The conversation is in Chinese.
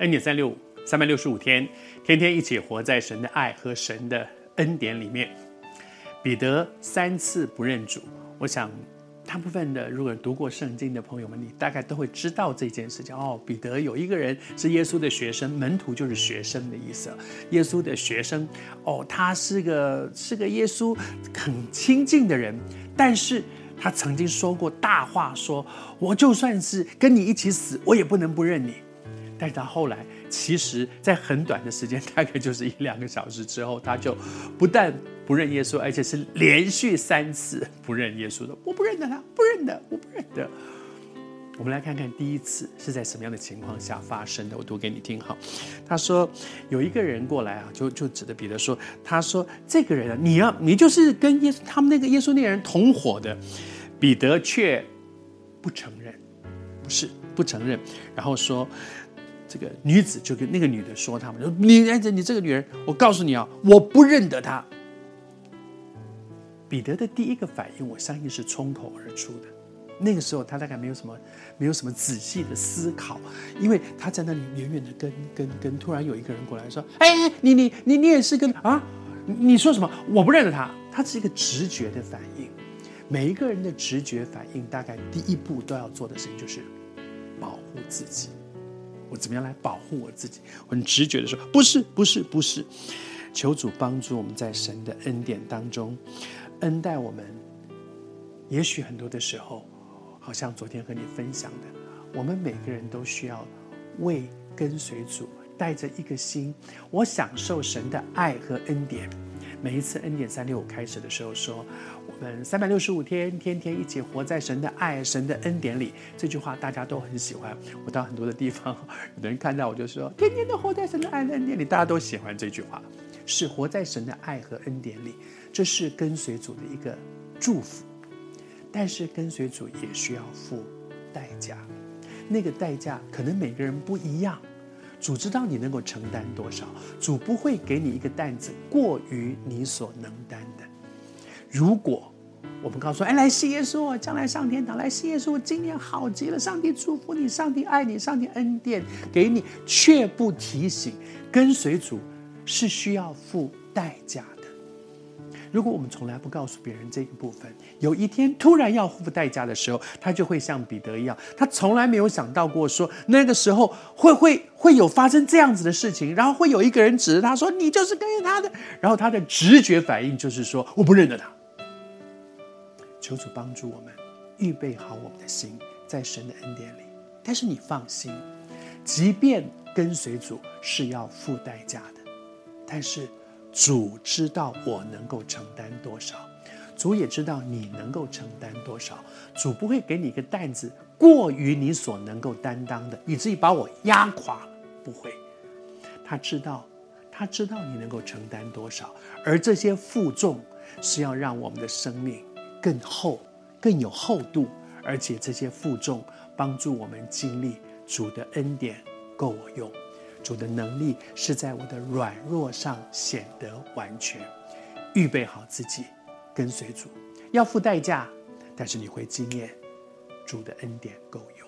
恩典三六五，三百六十五天，天天一起活在神的爱和神的恩典里面。彼得三次不认主，我想大部分的如果读过圣经的朋友们，你大概都会知道这件事情。哦，彼得有一个人是耶稣的学生，门徒就是学生的意思。耶稣的学生，哦，他是个是个耶稣很亲近的人，但是他曾经说过大话说，说我就算是跟你一起死，我也不能不认你。但是他后来，其实，在很短的时间，大概就是一两个小时之后，他就不但不认耶稣，而且是连续三次不认耶稣的。我不认得他，不认得，我不认得。我们来看看第一次是在什么样的情况下发生的。我读给你听哈。他说有一个人过来啊，就就指着彼得说：“他说这个人啊，你要你就是跟耶稣他们那个耶稣那个人同伙的。”彼得却不承认，不是不承认，然后说。这个女子就跟那个女的说：“他们说你，哎，你这个女人，我告诉你啊，我不认得她。”彼得的第一个反应，我相信是冲口而出的。那个时候他大概没有什么，没有什么仔细的思考，因为他在那里远远的跟跟跟，突然有一个人过来说：“哎，你你你你也是跟啊？你说什么？我不认得他。”他是一个直觉的反应。每一个人的直觉反应，大概第一步都要做的事情就是保护自己。我怎么样来保护我自己？我很直觉的说，不是，不是，不是。求主帮助我们在神的恩典当中恩待我们。也许很多的时候，好像昨天和你分享的，我们每个人都需要为跟随主，带着一个心，我享受神的爱和恩典。每一次恩典三六五开始的时候，说我们三百六十五天，天天一起活在神的爱、神的恩典里。这句话大家都很喜欢。我到很多的地方，有的人看到我就说，天天都活在神的爱、恩典里。大家都喜欢这句话，是活在神的爱和恩典里，这是跟随主的一个祝福。但是跟随主也需要付代价，那个代价可能每个人不一样。主知道你能够承担多少，主不会给你一个担子过于你所能担的。如果我们告诉说，哎，来信耶稣，将来上天堂，来信耶稣，今年好极了，上帝祝福你，上帝爱你，上帝恩典给你，却不提醒跟随主是需要付代价。如果我们从来不告诉别人这个部分，有一天突然要付代价的时候，他就会像彼得一样，他从来没有想到过说那个时候会会会有发生这样子的事情，然后会有一个人指着他说，你就是跟着他的，然后他的直觉反应就是说，我不认得他。求主帮助我们预备好我们的心，在神的恩典里。但是你放心，即便跟随主是要付代价的，但是。主知道我能够承担多少，主也知道你能够承担多少。主不会给你一个担子过于你所能够担当的，以至于把我压垮。不会，他知道，他知道你能够承担多少，而这些负重是要让我们的生命更厚、更有厚度，而且这些负重帮助我们经历主的恩典够我用。主的能力是在我的软弱上显得完全，预备好自己，跟随主，要付代价，但是你会经验主的恩典够用。